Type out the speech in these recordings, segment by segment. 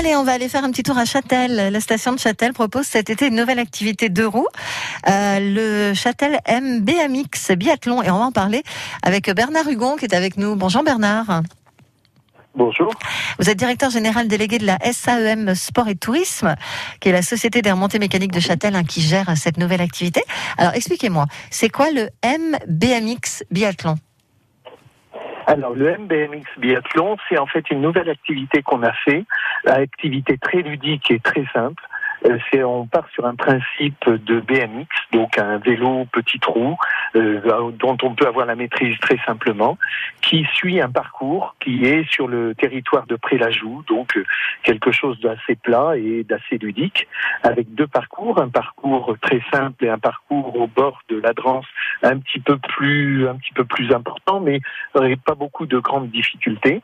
Allez, on va aller faire un petit tour à Châtel. La station de Châtel propose cet été une nouvelle activité deux roues, euh, le Châtel MBMX biathlon. Et on va en parler avec Bernard Hugon qui est avec nous. Bonjour Bernard. Bonjour. Vous êtes directeur général délégué de la SAEM Sport et Tourisme, qui est la société des remontées mécaniques de Châtel hein, qui gère cette nouvelle activité. Alors expliquez-moi, c'est quoi le MBMX biathlon? Alors, le MBMX biathlon, c'est en fait une nouvelle activité qu'on a fait, activité très ludique et très simple, c'est on part sur un principe de BMX, donc un vélo petit trou euh, dont on peut avoir la maîtrise très simplement, qui suit un parcours qui est sur le territoire de Prélajou, donc euh, quelque chose d'assez plat et d'assez ludique, avec deux parcours, un parcours très simple et un parcours au bord de la Drance un petit peu plus un petit peu plus important, mais pas beaucoup de grandes difficultés.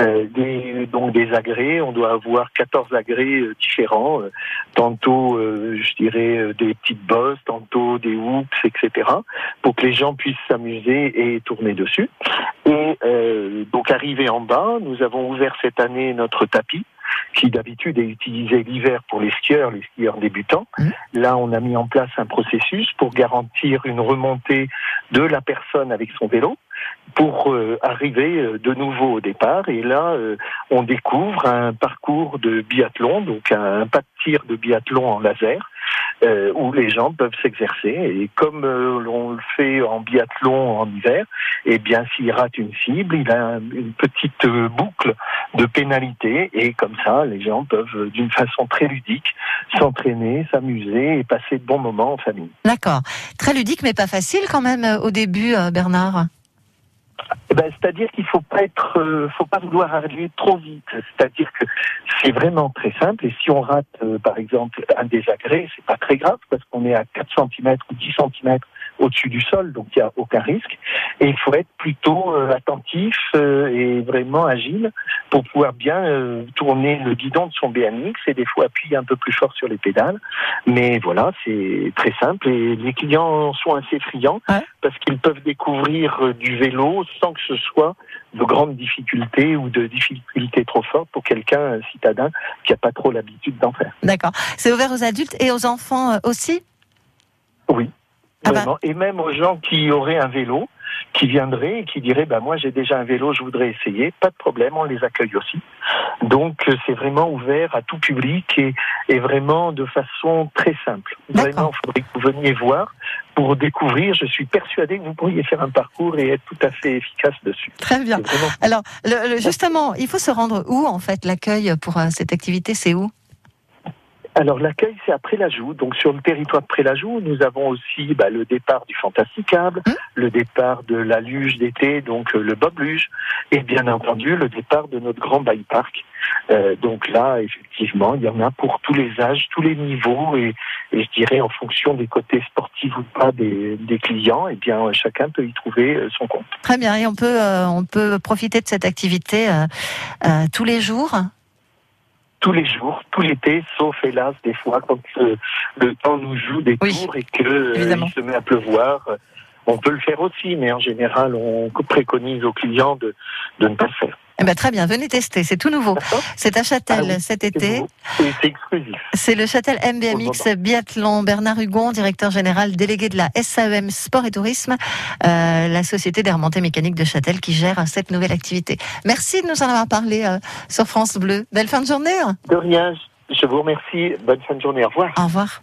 Euh, donc des agrès, on doit avoir 14 agrès différents tantôt, euh, je dirais, euh, des petites bosses, tantôt des hoops, etc., pour que les gens puissent s'amuser et tourner dessus. Et euh, donc, arrivé en bas, nous avons ouvert cette année notre tapis qui d'habitude est utilisé l'hiver pour les skieurs, les skieurs débutants. Mmh. Là, on a mis en place un processus pour garantir une remontée de la personne avec son vélo pour euh, arriver euh, de nouveau au départ. Et là, euh, on découvre un parcours de biathlon, donc un pas de tir de biathlon en laser, euh, où les gens peuvent s'exercer. Et comme euh, l'on le fait en biathlon en hiver, eh bien, s'il rate une cible, il a une petite euh, boucle de pénalité. Et comme ça, les gens peuvent, d'une façon très ludique, s'entraîner, s'amuser et passer de bons moments en famille. D'accord. Très ludique, mais pas facile quand même au début, Bernard. Ben, c'est-à-dire qu'il faut pas être, euh, faut pas vouloir aller trop vite. C'est-à-dire que c'est vraiment très simple. Et si on rate, euh, par exemple, un désagré, c'est pas très grave parce qu'on est à 4 cm ou 10 cm au-dessus du sol, donc il n'y a aucun risque. Et il faut être plutôt euh, attentif et vraiment agile pour pouvoir bien tourner le guidon de son BMX et des fois appuyer un peu plus fort sur les pédales. Mais voilà, c'est très simple et les clients sont assez friands parce qu'ils peuvent découvrir du vélo sans que ce soit de grandes difficultés ou de difficultés trop fortes pour quelqu'un, un citadin, qui n'a pas trop l'habitude d'en faire. D'accord. C'est ouvert aux adultes et aux enfants euh, aussi? Oui. Ah bah. Et même aux gens qui auraient un vélo, qui viendraient et qui diraient bah moi j'ai déjà un vélo, je voudrais essayer, pas de problème, on les accueille aussi. Donc euh, c'est vraiment ouvert à tout public et, et vraiment de façon très simple. Vraiment, il faudrait que vous veniez voir pour découvrir. Je suis persuadé que vous pourriez faire un parcours et être tout à fait efficace dessus. Très bien. Alors, justement, il faut se rendre où en fait L'accueil pour euh, cette activité, c'est où? Alors l'accueil, c'est après l'ajout. Donc sur le territoire de Prélajoux, nous avons aussi bah, le départ du Fantasticable, mmh. le départ de la luge d'été, donc euh, le Bob Luge, et bien entendu le départ de notre grand bike park. Euh, donc là, effectivement, il y en a pour tous les âges, tous les niveaux, et, et je dirais en fonction des côtés sportifs ou pas des, des clients, et eh bien chacun peut y trouver euh, son compte. Très bien, et on peut on peut profiter de cette activité tous les jours? Tous les jours, tout l'été, sauf hélas des fois quand euh, le temps nous joue des tours et que euh, se met à pleuvoir. Euh, on peut le faire aussi, mais en général, on préconise aux clients de, de ne pas le faire. Eh ben, très bien, venez tester, c'est tout nouveau. C'est à Châtel ah cet été. C'est exclusif. C'est le Châtel MBMX Biathlon. Bernard Hugon, directeur général délégué de la SAEM Sport et Tourisme, euh, la société des remontées mécaniques de Châtel qui gère cette nouvelle activité. Merci de nous en avoir parlé euh, sur France Bleu. Belle fin de journée. De rien, je vous remercie. Bonne fin de journée. Au revoir. Au revoir.